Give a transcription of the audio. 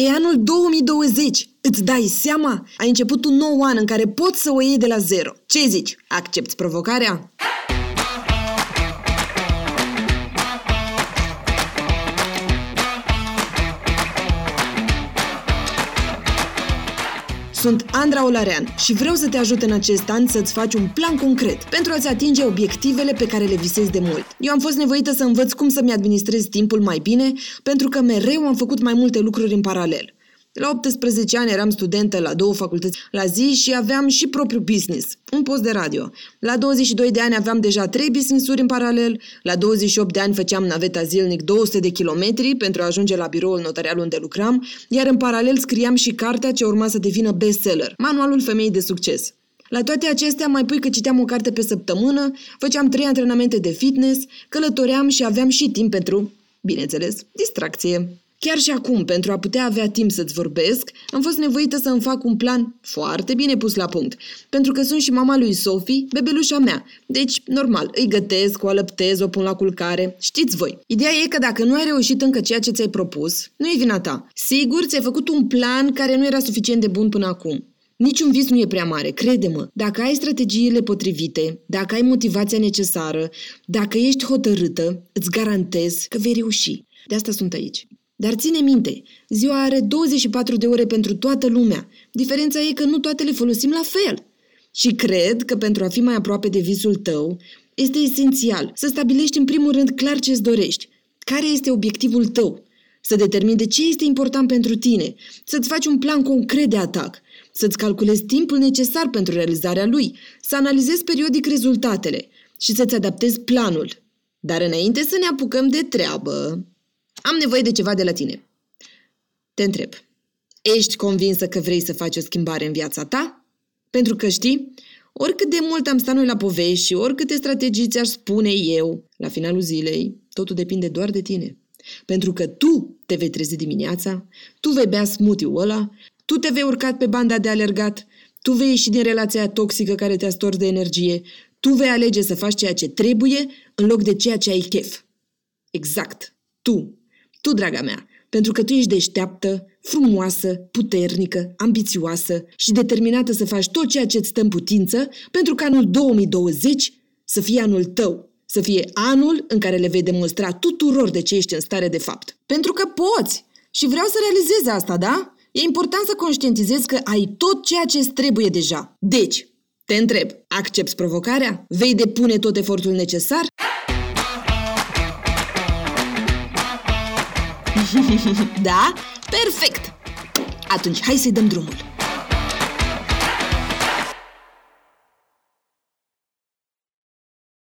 E anul 2020. Îți dai seama? Ai început un nou an în care poți să o iei de la zero. Ce zici? Accepti provocarea? Sunt Andra Olarean și vreau să te ajut în acest an să-ți faci un plan concret pentru a-ți atinge obiectivele pe care le visezi de mult. Eu am fost nevoită să învăț cum să-mi administrez timpul mai bine pentru că mereu am făcut mai multe lucruri în paralel. La 18 ani eram studentă la două facultăți la zi și aveam și propriu business, un post de radio. La 22 de ani aveam deja trei business-uri în paralel, la 28 de ani făceam naveta zilnic 200 de kilometri pentru a ajunge la biroul notarial unde lucram, iar în paralel scriam și cartea ce urma să devină bestseller, manualul femeii de succes. La toate acestea, mai pui că citeam o carte pe săptămână, făceam trei antrenamente de fitness, călătoream și aveam și timp pentru, bineînțeles, distracție. Chiar și acum, pentru a putea avea timp să-ți vorbesc, am fost nevoită să îmi fac un plan foarte bine pus la punct, pentru că sunt și mama lui Sophie, bebelușa mea. Deci, normal, îi gătesc, o alăptez, o pun la culcare. Știți voi. Ideea e că dacă nu ai reușit încă ceea ce ți-ai propus, nu e vina ta. Sigur, ți-ai făcut un plan care nu era suficient de bun până acum. Niciun vis nu e prea mare, crede-mă. Dacă ai strategiile potrivite, dacă ai motivația necesară, dacă ești hotărâtă, îți garantez că vei reuși. De asta sunt aici. Dar ține minte, ziua are 24 de ore pentru toată lumea. Diferența e că nu toate le folosim la fel. Și cred că pentru a fi mai aproape de visul tău, este esențial să stabilești în primul rând clar ce îți dorești. Care este obiectivul tău? Să determini de ce este important pentru tine, să-ți faci un plan concret de atac, să-ți calculezi timpul necesar pentru realizarea lui, să analizezi periodic rezultatele și să-ți adaptezi planul. Dar înainte să ne apucăm de treabă, am nevoie de ceva de la tine. Te întreb. Ești convinsă că vrei să faci o schimbare în viața ta? Pentru că știi, oricât de mult am stat noi la povești și oricâte strategii ți-aș spune eu, la finalul zilei, totul depinde doar de tine. Pentru că tu te vei trezi dimineața, tu vei bea smoothie-ul ăla, tu te vei urcat pe banda de alergat, tu vei ieși din relația toxică care te-a stors de energie, tu vei alege să faci ceea ce trebuie în loc de ceea ce ai chef. Exact. Tu tu, draga mea, pentru că tu ești deșteaptă, frumoasă, puternică, ambițioasă și determinată să faci tot ceea ce îți stă în putință pentru că anul 2020 să fie anul tău, să fie anul în care le vei demonstra tuturor de ce ești în stare de fapt. Pentru că poți! Și vreau să realizezi asta, da? E important să conștientizezi că ai tot ceea ce îți trebuie deja. Deci, te întreb, accepti provocarea? Vei depune tot efortul necesar? Da? Perfect! Atunci, hai să-i dăm drumul.